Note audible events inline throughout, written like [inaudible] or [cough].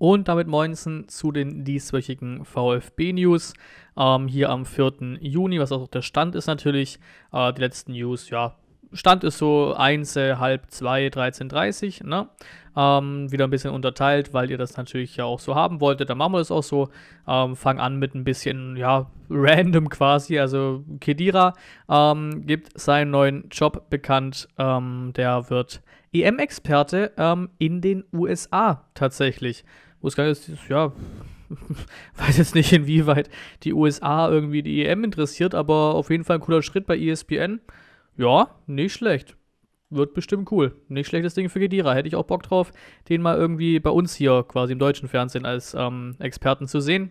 Und damit moinsen zu den dieswöchigen VfB-News. Ähm, hier am 4. Juni, was auch der Stand ist natürlich. Äh, die letzten News, ja, Stand ist so 1, äh, halb 2, 13.30 ne? Ähm, wieder ein bisschen unterteilt, weil ihr das natürlich ja auch so haben wolltet. Dann machen wir das auch so. Ähm, fang an mit ein bisschen, ja, random quasi. Also Kedira ähm, gibt seinen neuen Job bekannt. Ähm, der wird EM-Experte ähm, in den USA tatsächlich wo es gar nicht, ja, [laughs] weiß jetzt nicht, inwieweit die USA irgendwie die EM interessiert, aber auf jeden Fall ein cooler Schritt bei ESPN. Ja, nicht schlecht. Wird bestimmt cool. Nicht schlechtes Ding für Gedira. Hätte ich auch Bock drauf, den mal irgendwie bei uns hier quasi im deutschen Fernsehen als ähm, Experten zu sehen.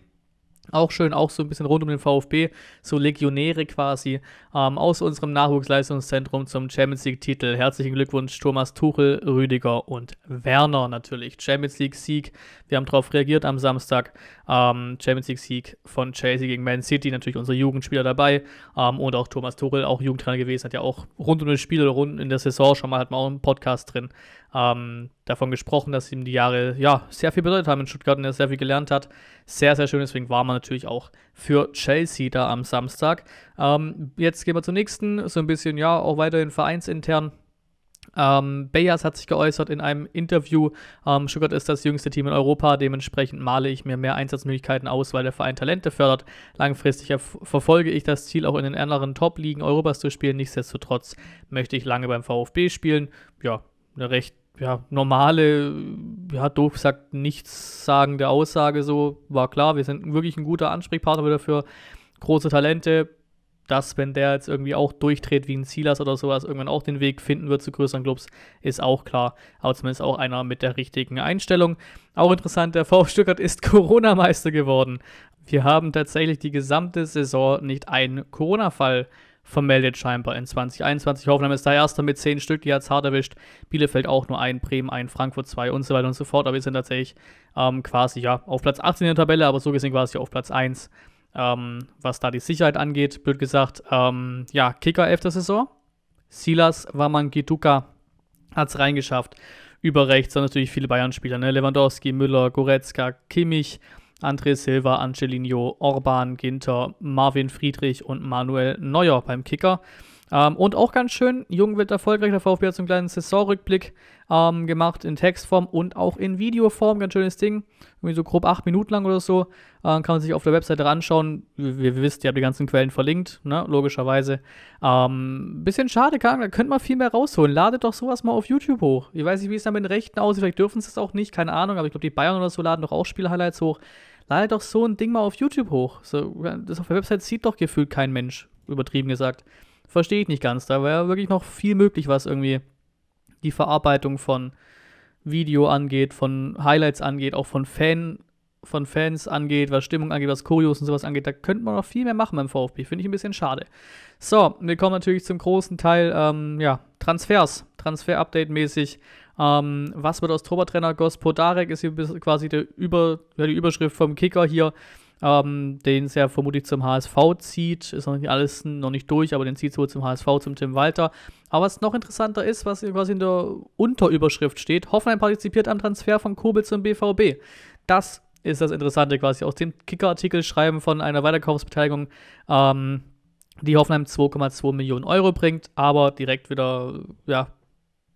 Auch schön, auch so ein bisschen rund um den VfB, so Legionäre quasi ähm, aus unserem Nachwuchsleistungszentrum zum Champions League-Titel. Herzlichen Glückwunsch, Thomas Tuchel, Rüdiger und Werner natürlich. Champions League-Sieg, wir haben darauf reagiert am Samstag. Ähm, Champions League-Sieg von Chelsea gegen Man City, natürlich unsere Jugendspieler dabei ähm, und auch Thomas Tuchel, auch Jugendtrainer gewesen, hat ja auch rund um das Spiel oder rund in der Saison schon mal, hat man auch einen Podcast drin ähm, davon gesprochen, dass ihm die Jahre ja sehr viel bedeutet haben in Stuttgart und er sehr viel gelernt hat. Sehr, sehr schön, deswegen war man natürlich auch für Chelsea da am Samstag. Ähm, jetzt gehen wir zum nächsten, so ein bisschen, ja, auch weiterhin vereinsintern. Ähm, Bayers hat sich geäußert in einem Interview. Ähm, Stuttgart ist das jüngste Team in Europa, dementsprechend male ich mir mehr Einsatzmöglichkeiten aus, weil der Verein Talente fördert. Langfristig verfolge ich das Ziel, auch in den anderen Top-Ligen Europas zu spielen. Nichtsdestotrotz möchte ich lange beim VfB spielen. Ja, eine recht ja, normale, ja, doof gesagt, nichts sagende Aussage so, war klar, wir sind wirklich ein guter Ansprechpartner wieder für große Talente. Dass, wenn der jetzt irgendwie auch durchdreht wie ein Silas oder sowas, irgendwann auch den Weg finden wird zu größeren Clubs, ist auch klar. Aber zumindest auch einer mit der richtigen Einstellung. Auch interessant, der [laughs] VfB Stuttgart ist Corona-Meister geworden. Wir haben tatsächlich die gesamte Saison nicht einen Corona-Fall vermeldet scheinbar in 2021. Hoffenheim ist da erster mit 10 Stück, die hat es hart erwischt. Bielefeld auch nur ein, Bremen ein, Frankfurt zwei und so weiter und so fort. Aber wir sind tatsächlich ähm, quasi ja auf Platz 18 in der Tabelle, aber so gesehen quasi auf Platz 1, ähm, was da die Sicherheit angeht. Blöd gesagt, ähm, ja, Kicker 11. Saison. Silas Wamangituka hat es reingeschafft. Über rechts dann natürlich viele Bayern-Spieler, ne? Lewandowski, Müller, Goretzka, Kimmich, André Silva, Angelino, Orban, Ginter, Marvin Friedrich und Manuel Neuer beim Kicker. Ähm, und auch ganz schön, Jung wird erfolgreich. Der VfB hat so einen kleinen Saisonrückblick ähm, gemacht in Textform und auch in Videoform. Ganz schönes Ding. Irgendwie so grob acht Minuten lang oder so. Ähm, kann man sich auf der Webseite anschauen. Ihr wisst, ihr habt die ganzen Quellen verlinkt, ne? logischerweise. Ähm, bisschen schade, kann, da könnte man viel mehr rausholen. Ladet doch sowas mal auf YouTube hoch. Ich weiß nicht, wie es da mit den Rechten aussieht. Vielleicht dürfen sie es auch nicht, keine Ahnung. Aber ich glaube, die Bayern oder so laden doch auch Spielhighlights hoch. Ladet doch so ein Ding mal auf YouTube hoch. So, das auf der Webseite sieht doch gefühlt kein Mensch, übertrieben gesagt verstehe ich nicht ganz. Da wäre wirklich noch viel möglich, was irgendwie die Verarbeitung von Video angeht, von Highlights angeht, auch von Fan, von Fans angeht, was Stimmung angeht, was Kurios und sowas angeht. Da könnte man noch viel mehr machen beim VfB. Finde ich ein bisschen schade. So, wir kommen natürlich zum großen Teil, ähm, ja, Transfers. Transfer-Update-mäßig. Ähm, was wird aus Torwarttrainer Gospodarek? Ist hier quasi der Über, die Überschrift vom Kicker hier ähm, den es ja vermutlich zum HSV zieht. Ist noch nicht alles noch nicht durch, aber den zieht es wohl zum HSV, zum Tim Walter. Aber was noch interessanter ist, was quasi in der Unterüberschrift steht, Hoffenheim partizipiert am Transfer von Kobel zum BVB. Das ist das Interessante quasi aus dem Kicker-Artikel schreiben von einer Weiterkaufsbeteiligung, ähm, die Hoffenheim 2,2 Millionen Euro bringt, aber direkt wieder, ja,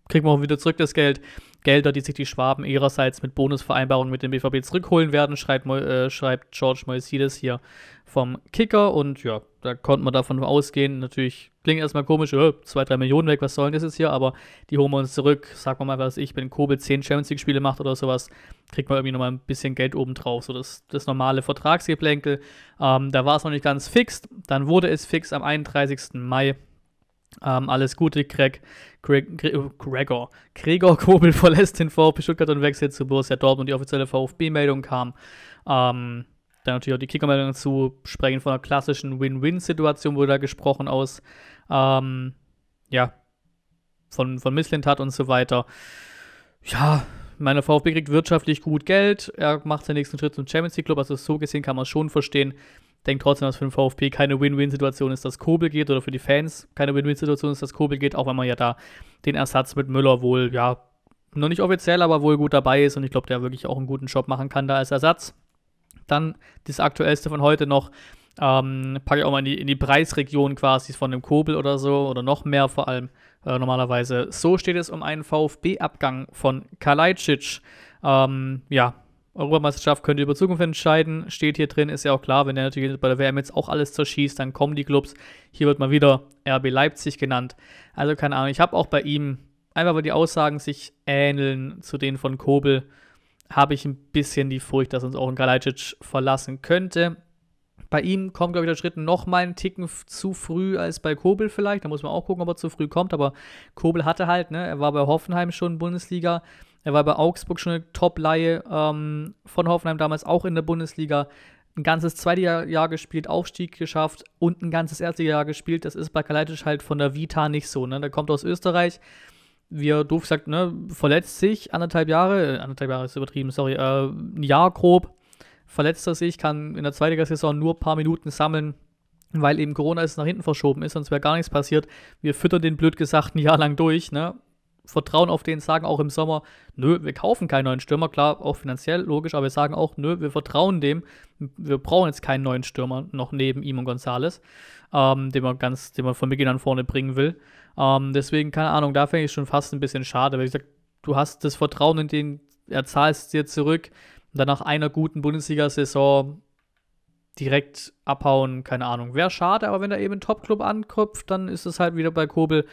kriegt man auch wieder zurück das Geld. Gelder, die sich die Schwaben ihrerseits mit Bonusvereinbarungen mit dem BVB zurückholen werden, schreibt, äh, schreibt George Moisides hier vom Kicker. Und ja, da konnte man davon ausgehen. Natürlich klingt erstmal komisch, äh, zwei, drei Millionen weg, was soll denn das jetzt hier? Aber die holen wir uns zurück. Sag mal mal, was ich, wenn Kobel 10 Champions League-Spiele macht oder sowas, kriegt man irgendwie nochmal ein bisschen Geld obendrauf. So das, das normale Vertragsgeplänkel. Ähm, da war es noch nicht ganz fix. Dann wurde es fix am 31. Mai ähm, alles Gute, Greg, Greg, Gregor. Gregor Kobel [laughs] verlässt den VfB Stuttgart und wechselt zu Borussia Dortmund. Die offizielle VfB-Meldung kam. Ähm, dann natürlich auch die Kickermeldung dazu, sprechen von einer klassischen Win-Win-Situation, wurde da gesprochen aus, ähm, ja, von, von Misslintat und so weiter. Ja, meine VfB kriegt wirtschaftlich gut Geld, er macht seinen nächsten Schritt zum Champions League Club, also so gesehen kann man es schon verstehen denke trotzdem, dass für den VfB keine Win-Win-Situation ist, dass Kobel geht oder für die Fans keine Win-Win-Situation ist, dass Kobel geht, auch wenn man ja da den Ersatz mit Müller wohl, ja, noch nicht offiziell, aber wohl gut dabei ist und ich glaube, der wirklich auch einen guten Job machen kann da als Ersatz. Dann das aktuellste von heute noch, ähm, packe ich auch mal in die, in die Preisregion quasi von dem Kobel oder so oder noch mehr vor allem äh, normalerweise. So steht es um einen VfB-Abgang von Kalajdzic. Ähm, ja, Europameisterschaft könnt ihr über Zukunft entscheiden. Steht hier drin, ist ja auch klar, wenn er natürlich bei der WM jetzt auch alles zerschießt, dann kommen die Clubs. Hier wird mal wieder RB Leipzig genannt. Also keine Ahnung, ich habe auch bei ihm, einfach weil die Aussagen sich ähneln zu denen von Kobel, habe ich ein bisschen die Furcht, dass uns auch ein Kalajdzic verlassen könnte. Bei ihm kommt, glaube ich, der Schritt noch mal einen Ticken zu früh als bei Kobel vielleicht. Da muss man auch gucken, ob er zu früh kommt. Aber Kobel hatte halt, ne, er war bei Hoffenheim schon Bundesliga. Er war bei Augsburg schon eine Top-Leihe ähm, von Hoffenheim, damals auch in der Bundesliga. Ein ganzes zweites Jahr gespielt, Aufstieg geschafft und ein ganzes erste Jahr gespielt. Das ist bei Kalajdzic halt von der Vita nicht so. Ne? Der kommt aus Österreich, wie er doof gesagt, ne, verletzt sich anderthalb Jahre, äh, anderthalb Jahre ist übertrieben, sorry, äh, ein Jahr grob, verletzt er sich, kann in der zweiten Saison nur ein paar Minuten sammeln, weil eben Corona ist nach hinten verschoben ist, sonst wäre gar nichts passiert. Wir füttern den blöd gesagt ein Jahr lang durch, ne? Vertrauen auf den, sagen auch im Sommer, nö, wir kaufen keinen neuen Stürmer, klar, auch finanziell, logisch, aber wir sagen auch, nö, wir vertrauen dem, wir brauchen jetzt keinen neuen Stürmer noch neben ihm und Gonzales, ähm, den man ganz, den man von Beginn an vorne bringen will. Ähm, deswegen, keine Ahnung, da fände ich schon fast ein bisschen schade, weil ich sage, du hast das Vertrauen in den, er zahlst dir zurück, dann nach einer guten Bundesliga-Saison direkt abhauen, keine Ahnung. Wäre schade, aber wenn er eben Top-Club anköpft, dann ist es halt wieder bei Kobel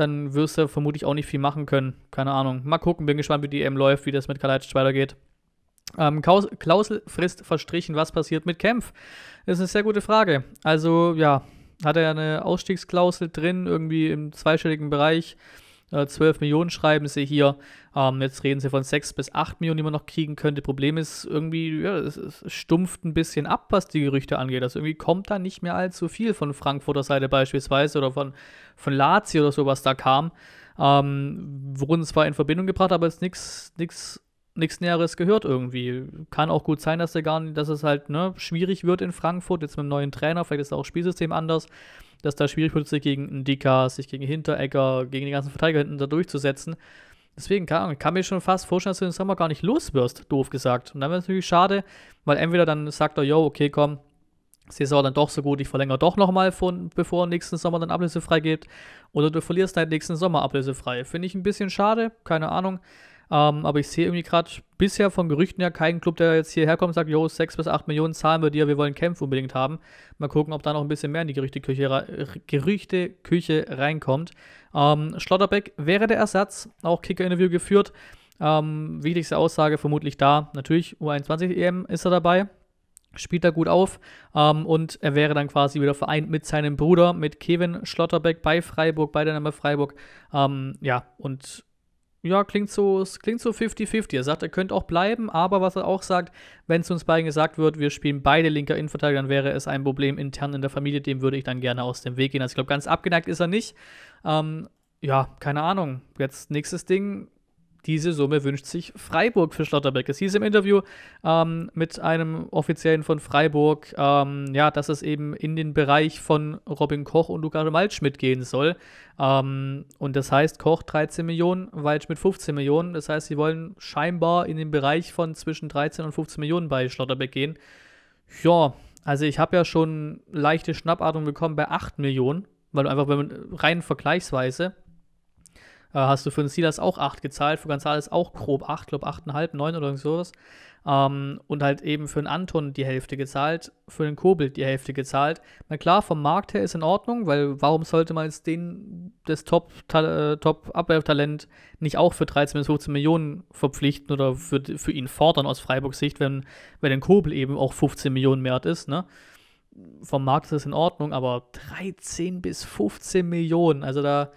dann wirst du vermutlich auch nicht viel machen können. Keine Ahnung. Mal gucken, bin gespannt, wie die EM läuft, wie das mit Kalajdzic weitergeht. Ähm, Klauselfrist verstrichen, was passiert mit Kempf? Das ist eine sehr gute Frage. Also, ja, hat er eine Ausstiegsklausel drin, irgendwie im zweistelligen Bereich. 12 äh, Millionen schreiben sie hier. Ähm, jetzt reden sie von 6 bis 8 Millionen, die man noch kriegen könnte. Problem ist irgendwie, ja, es, es, stumpft ein bisschen ab, was die Gerüchte angeht. Also irgendwie kommt da nicht mehr allzu viel von Frankfurter Seite beispielsweise oder von, von Lazio oder so, was da kam. Ähm, wurden zwar in Verbindung gebracht, aber es ist nichts nichts Näheres gehört irgendwie. Kann auch gut sein, dass er gar nicht, dass es halt ne, schwierig wird in Frankfurt, jetzt mit einem neuen Trainer, vielleicht ist auch das Spielsystem anders dass da schwierig wird, sich gegen einen Dika, sich gegen Hinteregger, gegen die ganzen Verteidiger hinten da durchzusetzen. Deswegen kann, kann mir schon fast vorstellen, dass du den Sommer gar nicht los wirst, doof gesagt. Und dann wäre es natürlich schade, weil entweder dann sagt er, yo, okay, komm, Saison dann doch so gut, ich verlängere doch nochmal, bevor nächsten Sommer dann ablösefrei geht. Oder du verlierst deinen nächsten Sommer ablösefrei. Finde ich ein bisschen schade, keine Ahnung. Ähm, aber ich sehe irgendwie gerade bisher von Gerüchten ja keinen Club, der jetzt hierher kommt und sagt, jo, 6 bis 8 Millionen zahlen wir dir, wir wollen Kämpfe unbedingt haben. Mal gucken, ob da noch ein bisschen mehr in die Gerüchteküche, Gerüchteküche reinkommt. Ähm, Schlotterbeck wäre der Ersatz, auch Kicker-Interview geführt. Ähm, wichtigste Aussage vermutlich da. Natürlich, U21 EM ist er dabei spielt er gut auf ähm, und er wäre dann quasi wieder vereint mit seinem Bruder, mit Kevin Schlotterbeck bei Freiburg, bei der Name Freiburg. Ähm, ja, und ja, klingt so, es klingt so 50-50. Er sagt, er könnte auch bleiben, aber was er auch sagt, wenn es uns beiden gesagt wird, wir spielen beide linker Innenverteidiger, dann wäre es ein Problem intern in der Familie, dem würde ich dann gerne aus dem Weg gehen. Also ich glaube, ganz abgeneigt ist er nicht. Ähm, ja, keine Ahnung. Jetzt nächstes Ding, diese Summe wünscht sich Freiburg für Schlotterbeck. Es hieß im Interview ähm, mit einem Offiziellen von Freiburg, ähm, ja, dass es eben in den Bereich von Robin Koch und Lukas Waldschmidt gehen soll. Ähm, und das heißt, Koch 13 Millionen, Waldschmidt 15 Millionen. Das heißt, sie wollen scheinbar in den Bereich von zwischen 13 und 15 Millionen bei Schlotterbeck gehen. Ja, also ich habe ja schon leichte Schnappatmung bekommen bei 8 Millionen, weil einfach, wenn man rein vergleichsweise äh, hast du für den Silas auch 8 gezahlt, für Gonzales auch grob 8, glaube 8,5, 9 oder sowas. Ähm, und halt eben für den Anton die Hälfte gezahlt, für den Kobel die Hälfte gezahlt. Na klar, vom Markt her ist in Ordnung, weil warum sollte man jetzt den, das Top-Abwehrtalent Top nicht auch für 13 bis 15 Millionen verpflichten oder für, für ihn fordern aus Freiburgs Sicht, wenn, wenn ein Kobel eben auch 15 Millionen wert ist, ne? Vom Markt ist es in Ordnung, aber 13 bis 15 Millionen, also da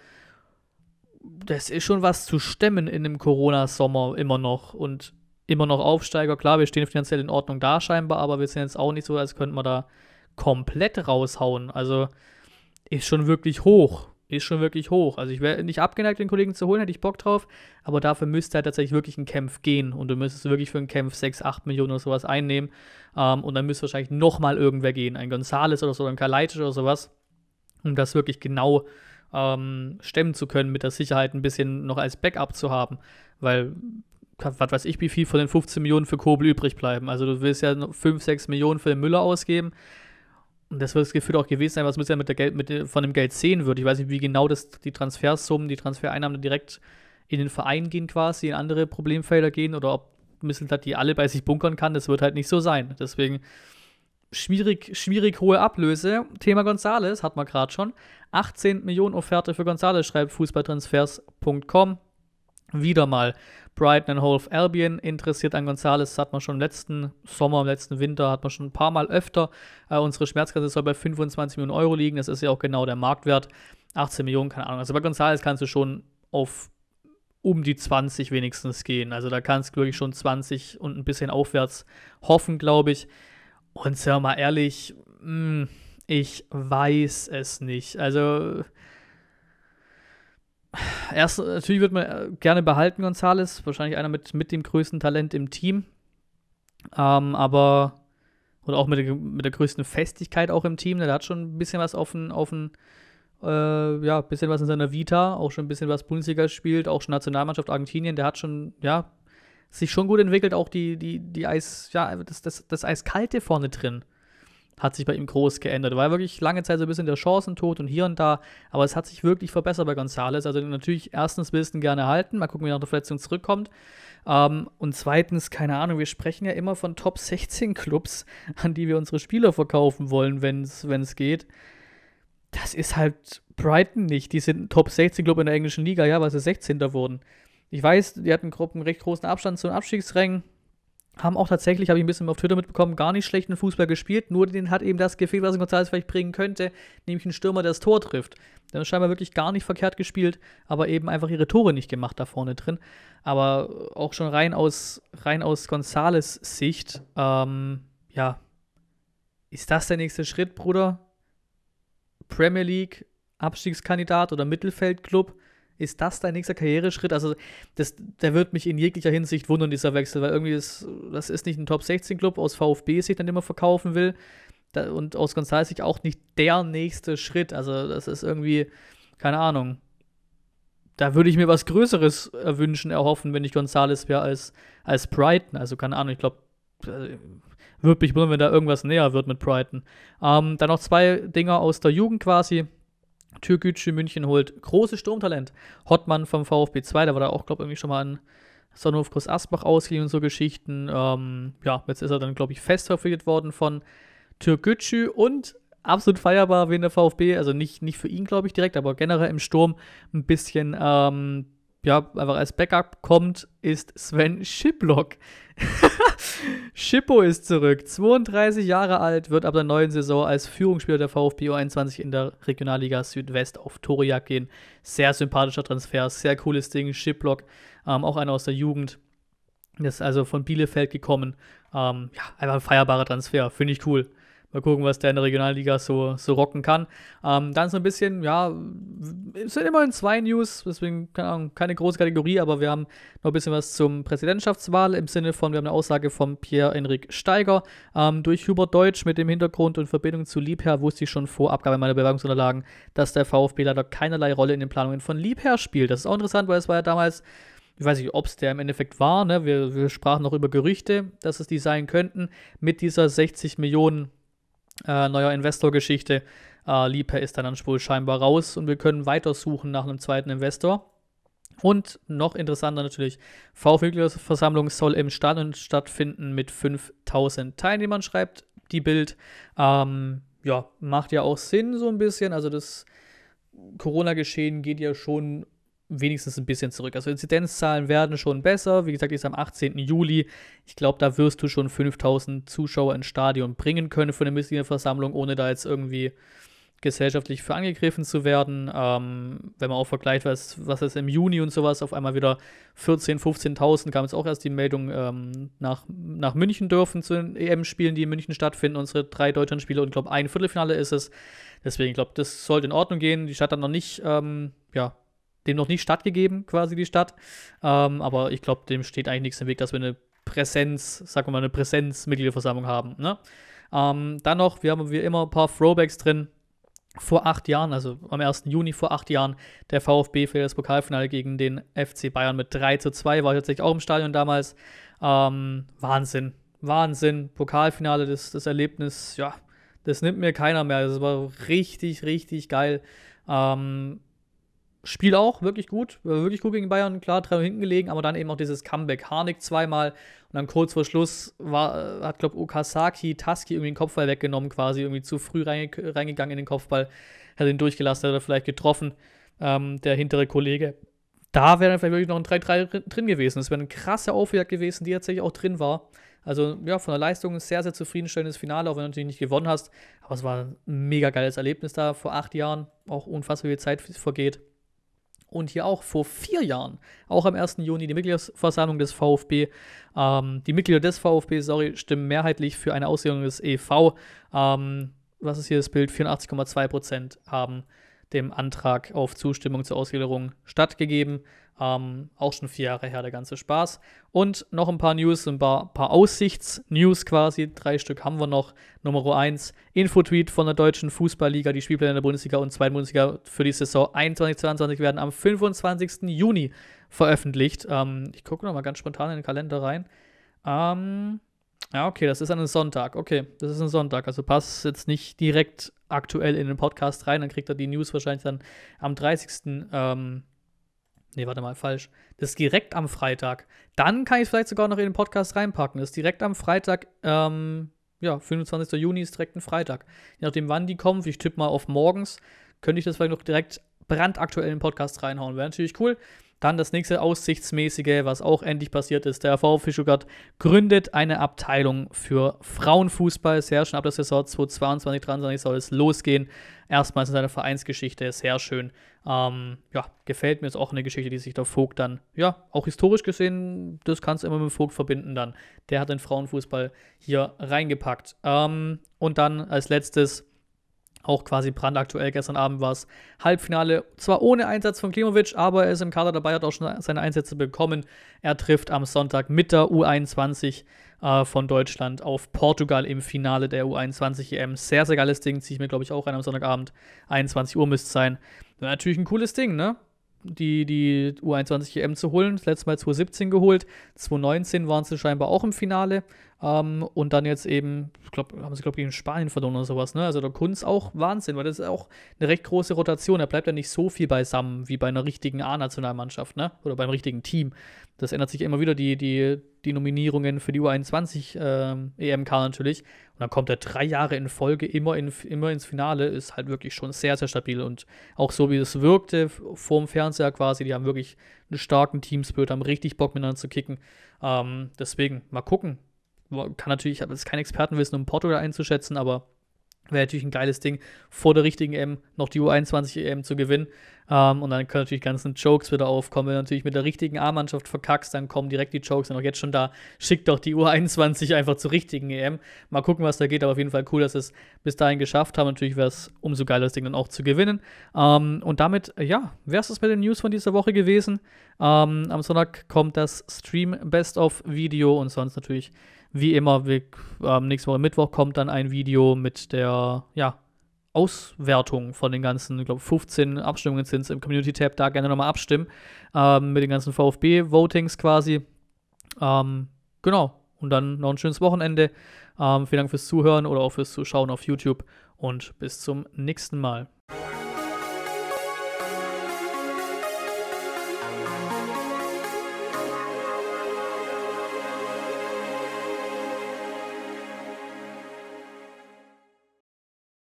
das ist schon was zu stemmen in dem Corona-Sommer immer noch. Und immer noch Aufsteiger. Klar, wir stehen finanziell in Ordnung da scheinbar, aber wir sind jetzt auch nicht so, als könnten wir da komplett raushauen. Also ist schon wirklich hoch. Ist schon wirklich hoch. Also ich wäre nicht abgeneigt, den Kollegen zu holen, hätte ich Bock drauf. Aber dafür müsste halt tatsächlich wirklich ein Kämpf gehen. Und du müsstest wirklich für einen Kämpf 6, 8 Millionen oder sowas einnehmen. Ähm, und dann müsste wahrscheinlich nochmal irgendwer gehen. Ein Gonzales oder so, ein Kalaitis oder sowas. Um das wirklich genau ähm, stemmen zu können, mit der Sicherheit ein bisschen noch als Backup zu haben. Weil, was weiß ich, wie viel von den 15 Millionen für Kobel übrig bleiben. Also du willst ja 5, 6 Millionen für den Müller ausgeben. Und das wird das Gefühl auch gewesen sein, was man ja mit der Geld, mit, von dem Geld sehen wird. Ich weiß nicht, wie genau das die Transfersummen, die Transfereinnahmen direkt in den Verein gehen quasi, in andere Problemfelder gehen oder ob Misseltat die alle bei sich bunkern kann. Das wird halt nicht so sein. Deswegen schwierig, schwierig hohe Ablöse. Thema Gonzales hat man gerade schon. 18 Millionen Offerte für Gonzales, schreibt fußballtransfers.com. Wieder mal Brighton and Hove Albion interessiert an Gonzales. Hat man schon im letzten Sommer, im letzten Winter, hat man schon ein paar Mal öfter. Äh, unsere Schmerzgrenze soll bei 25 Millionen Euro liegen. Das ist ja auch genau der Marktwert. 18 Millionen, keine Ahnung. Also bei Gonzales kannst du schon auf um die 20 wenigstens gehen. Also da kannst du wirklich schon 20 und ein bisschen aufwärts hoffen, glaube ich. Und wir mal ehrlich, hm, ich weiß es nicht. Also erst natürlich wird man äh, gerne behalten, Gonzales. Wahrscheinlich einer mit, mit dem größten Talent im Team. Ähm, aber, oder auch mit der, mit der größten Festigkeit auch im Team. Der hat schon ein bisschen was auf den, äh, ja, bisschen was in seiner Vita, auch schon ein bisschen was Bundesliga spielt, auch schon Nationalmannschaft Argentinien. Der hat schon, ja, sich schon gut entwickelt, auch die, die, die Eis, ja, das, das, das Eiskalte vorne drin hat sich bei ihm groß geändert. War wirklich lange Zeit so ein bisschen der Chancentod und hier und da, aber es hat sich wirklich verbessert bei Gonzales. Also natürlich, erstens willst du ihn gerne halten, mal gucken, wie er nach der Verletzung zurückkommt. Ähm, und zweitens, keine Ahnung, wir sprechen ja immer von Top 16 Clubs, an die wir unsere Spieler verkaufen wollen, wenn es geht. Das ist halt Brighton nicht. Die sind Top 16 Club in der englischen Liga, ja, weil sie 16. wurden. Ich weiß, die hatten einen recht großen Abstand zu den Abstiegsrängen haben auch tatsächlich, habe ich ein bisschen auf Twitter mitbekommen, gar nicht schlechten Fußball gespielt, nur den hat eben das gefehlt, was González vielleicht bringen könnte, nämlich ein Stürmer, der das Tor trifft. Der hat scheinbar wirklich gar nicht verkehrt gespielt, aber eben einfach ihre Tore nicht gemacht da vorne drin. Aber auch schon rein aus, rein aus González Sicht, ähm, ja, ist das der nächste Schritt, Bruder? Premier League, Abstiegskandidat oder Mittelfeldclub? Ist das dein nächster Karriereschritt? Also, das, der wird mich in jeglicher Hinsicht wundern, dieser Wechsel, weil irgendwie ist, das ist nicht ein Top-16-Club aus VfB-Sicht, an dem er verkaufen will. Da, und aus González Sicht auch nicht der nächste Schritt. Also, das ist irgendwie, keine Ahnung. Da würde ich mir was Größeres wünschen, erhoffen, wenn ich González wäre als, als Brighton. Also, keine Ahnung, ich glaube, äh, würde mich wundern, wenn da irgendwas näher wird mit Brighton. Ähm, dann noch zwei Dinger aus der Jugend quasi. Türkgücü München holt großes Sturmtalent. Hottmann vom VfB 2, der war da auch, glaube ich, irgendwie schon mal an Sonnenhof Groß Asbach ausgeliehen und so Geschichten. Ähm, ja, jetzt ist er dann, glaube ich, fest verpflichtet worden von Türkgücü und absolut feierbar wie in der VfB. Also nicht, nicht für ihn, glaube ich, direkt, aber generell im Sturm ein bisschen ähm, ja, einfach als Backup kommt, ist Sven Schiplock. [laughs] Schippo ist zurück, 32 Jahre alt, wird ab der neuen Saison als Führungsspieler der VfB U21 in der Regionalliga Südwest auf Torejagd gehen. Sehr sympathischer Transfer, sehr cooles Ding. Schiplock, ähm, auch einer aus der Jugend. Ist also von Bielefeld gekommen. Ähm, ja, einfach ein feierbarer Transfer, finde ich cool. Mal gucken, was der in der Regionalliga so, so rocken kann. Ähm, dann so ein bisschen, ja, es sind immerhin zwei News, deswegen keine, keine große Kategorie, aber wir haben noch ein bisschen was zum Präsidentschaftswahl im Sinne von, wir haben eine Aussage von Pierre-Enrik Steiger. Ähm, durch Hubert Deutsch mit dem Hintergrund und Verbindung zu Liebherr wusste ich schon vor Abgabe meiner Bewerbungsunterlagen, dass der VfB leider keinerlei Rolle in den Planungen von Liebherr spielt. Das ist auch interessant, weil es war ja damals ich weiß nicht, ob es der im Endeffekt war, ne? wir, wir sprachen noch über Gerüchte, dass es die sein könnten, mit dieser 60 Millionen äh, neuer Investor-Geschichte. Äh, Liebherr ist dann wohl scheinbar raus und wir können weitersuchen nach einem zweiten Investor. Und noch interessanter natürlich, VfB-Versammlung soll im Stadion stattfinden mit 5000 Teilnehmern, schreibt die Bild. Ähm, ja, macht ja auch Sinn so ein bisschen. Also das Corona-Geschehen geht ja schon wenigstens ein bisschen zurück. Also Inzidenzzahlen werden schon besser. Wie gesagt, ist am 18. Juli. Ich glaube, da wirst du schon 5000 Zuschauer ins Stadion bringen können für eine Mitgliederversammlung, ohne da jetzt irgendwie gesellschaftlich für angegriffen zu werden. Ähm, wenn man auch vergleicht, was, was ist im Juni und sowas, auf einmal wieder 14.000, 15.000, kam jetzt auch erst die Meldung, ähm, nach, nach München dürfen zu den EM-Spielen, die in München stattfinden, unsere drei Deutschland-Spiele und ich glaube, ein Viertelfinale ist es. Deswegen, ich glaube, das sollte in Ordnung gehen. Die Stadt hat noch nicht, ähm, ja, dem noch nicht stattgegeben, quasi die Stadt. Ähm, aber ich glaube, dem steht eigentlich nichts im Weg, dass wir eine Präsenz, sagen wir mal, eine Präsenz-Mitgliederversammlung haben. Ne? Ähm, dann noch, wir haben wie immer ein paar Throwbacks drin. vor acht Jahren, also am 1. Juni vor acht Jahren, der VfB für das Pokalfinale gegen den FC Bayern mit 3 zu 2. War ich tatsächlich auch im Stadion damals. Ähm, Wahnsinn. Wahnsinn. Pokalfinale, das, das Erlebnis, ja, das nimmt mir keiner mehr. Das war richtig, richtig geil. Ähm, Spiel auch, wirklich gut. Wirklich gut gegen Bayern, klar, drei hinten gelegen, aber dann eben auch dieses Comeback. Harnik zweimal und dann kurz vor Schluss war, hat, glaube Okasaki Taski irgendwie den Kopfball weggenommen, quasi irgendwie zu früh reinge reingegangen in den Kopfball. Hat ihn durchgelassen, hat er vielleicht getroffen, ähm, der hintere Kollege. Da wäre dann vielleicht wirklich noch ein 3-3 drin gewesen. Das wäre eine krasse Aufwärts gewesen, die tatsächlich auch drin war. Also ja, von der Leistung sehr, sehr zufriedenstellendes Finale, auch wenn du natürlich nicht gewonnen hast. Aber es war ein mega geiles Erlebnis da vor acht Jahren. Auch unfassbar viel Zeit vergeht und hier auch vor vier Jahren, auch am 1. Juni, die Mitgliederversammlung des VfB. Ähm, die Mitglieder des VfB, sorry, stimmen mehrheitlich für eine Auslegung des EV. Ähm, was ist hier das Bild? 84,2 Prozent haben dem Antrag auf Zustimmung zur Ausgliederung stattgegeben. Ähm, auch schon vier Jahre her der ganze Spaß. Und noch ein paar News, ein paar, paar Aussichts-News quasi. Drei Stück haben wir noch. Nummer 1, Infotweet von der Deutschen Fußballliga. Die Spielpläne der Bundesliga und Zweiten Bundesliga für die Saison 21-22 werden am 25. Juni veröffentlicht. Ähm, ich gucke nochmal ganz spontan in den Kalender rein. Ähm, ja, okay, das ist ein Sonntag. Okay, das ist ein Sonntag. Also passt jetzt nicht direkt aktuell in den Podcast rein. Dann kriegt er die News wahrscheinlich dann am 30. Ähm, Nee, warte mal, falsch. Das ist direkt am Freitag. Dann kann ich es vielleicht sogar noch in den Podcast reinpacken. Das ist direkt am Freitag, ähm, ja, 25. Juni ist direkt ein Freitag. Je nachdem, wann die kommen, ich tippe mal auf morgens, könnte ich das vielleicht noch direkt brandaktuell in den Podcast reinhauen. Wäre natürlich cool. Dann das nächste Aussichtsmäßige, was auch endlich passiert ist. Der VfB Stuttgart gründet eine Abteilung für Frauenfußball. Sehr schön ab der Saison 2022, 2023 soll es losgehen. Erstmals in seiner Vereinsgeschichte. Sehr schön. Ähm, ja, gefällt mir. Ist auch eine Geschichte, die sich der Vogt dann, ja, auch historisch gesehen, das kannst du immer mit dem Vogt verbinden dann. Der hat den Frauenfußball hier reingepackt. Ähm, und dann als letztes auch quasi brandaktuell. Gestern Abend war es Halbfinale, zwar ohne Einsatz von Klimovic, aber er ist im Kader dabei, hat auch schon seine Einsätze bekommen. Er trifft am Sonntag mit der U21 äh, von Deutschland auf Portugal im Finale der U21 EM. Sehr, sehr geiles Ding, ziehe ich mir, glaube ich, auch rein am Sonntagabend. 21 Uhr müsste es sein. Natürlich ein cooles Ding, ne? die, die U21 EM zu holen. Das letzte Mal 2017 geholt. 2019 waren sie scheinbar auch im Finale. Ähm, und dann jetzt eben, ich glaube, haben sie, glaube ich, gegen Spanien verloren oder sowas. Ne? Also der Kunz auch Wahnsinn, weil das ist auch eine recht große Rotation. Er bleibt ja nicht so viel beisammen wie bei einer richtigen A-Nationalmannschaft, ne? Oder beim richtigen Team. Das ändert sich immer wieder, die, die, die Nominierungen für die U21 äh, EMK natürlich. Und dann kommt er drei Jahre in Folge immer, in, immer ins Finale, ist halt wirklich schon sehr, sehr stabil. Und auch so wie es wirkte vorm Fernseher quasi, die haben wirklich einen starken Teamspirit, haben richtig Bock miteinander zu kicken. Ähm, deswegen, mal gucken. Kann natürlich, ich habe jetzt kein Expertenwissen, um Portugal einzuschätzen, aber Wäre natürlich ein geiles Ding, vor der richtigen EM noch die U21 EM zu gewinnen. Ähm, und dann können natürlich ganzen Jokes wieder aufkommen. Wenn du natürlich mit der richtigen A-Mannschaft verkackst, dann kommen direkt die Jokes, sind auch jetzt schon da. Schickt doch die U21 [laughs] einfach zur richtigen EM. Mal gucken, was da geht, aber auf jeden Fall cool, dass es bis dahin geschafft haben. Natürlich wäre es umso geiler, das Ding dann auch zu gewinnen. Ähm, und damit, ja, wäre es das mit den News von dieser Woche gewesen. Ähm, am Sonntag kommt das Stream Best of Video und sonst natürlich wie immer, wir, ähm, nächste Woche Mittwoch kommt dann ein Video mit der, ja, Auswertung von den ganzen, ich glaube, 15 Abstimmungen sind es im Community-Tab, da gerne nochmal abstimmen, ähm, mit den ganzen VfB-Votings quasi. Ähm, genau. Und dann noch ein schönes Wochenende. Ähm, vielen Dank fürs Zuhören oder auch fürs Zuschauen auf YouTube und bis zum nächsten Mal.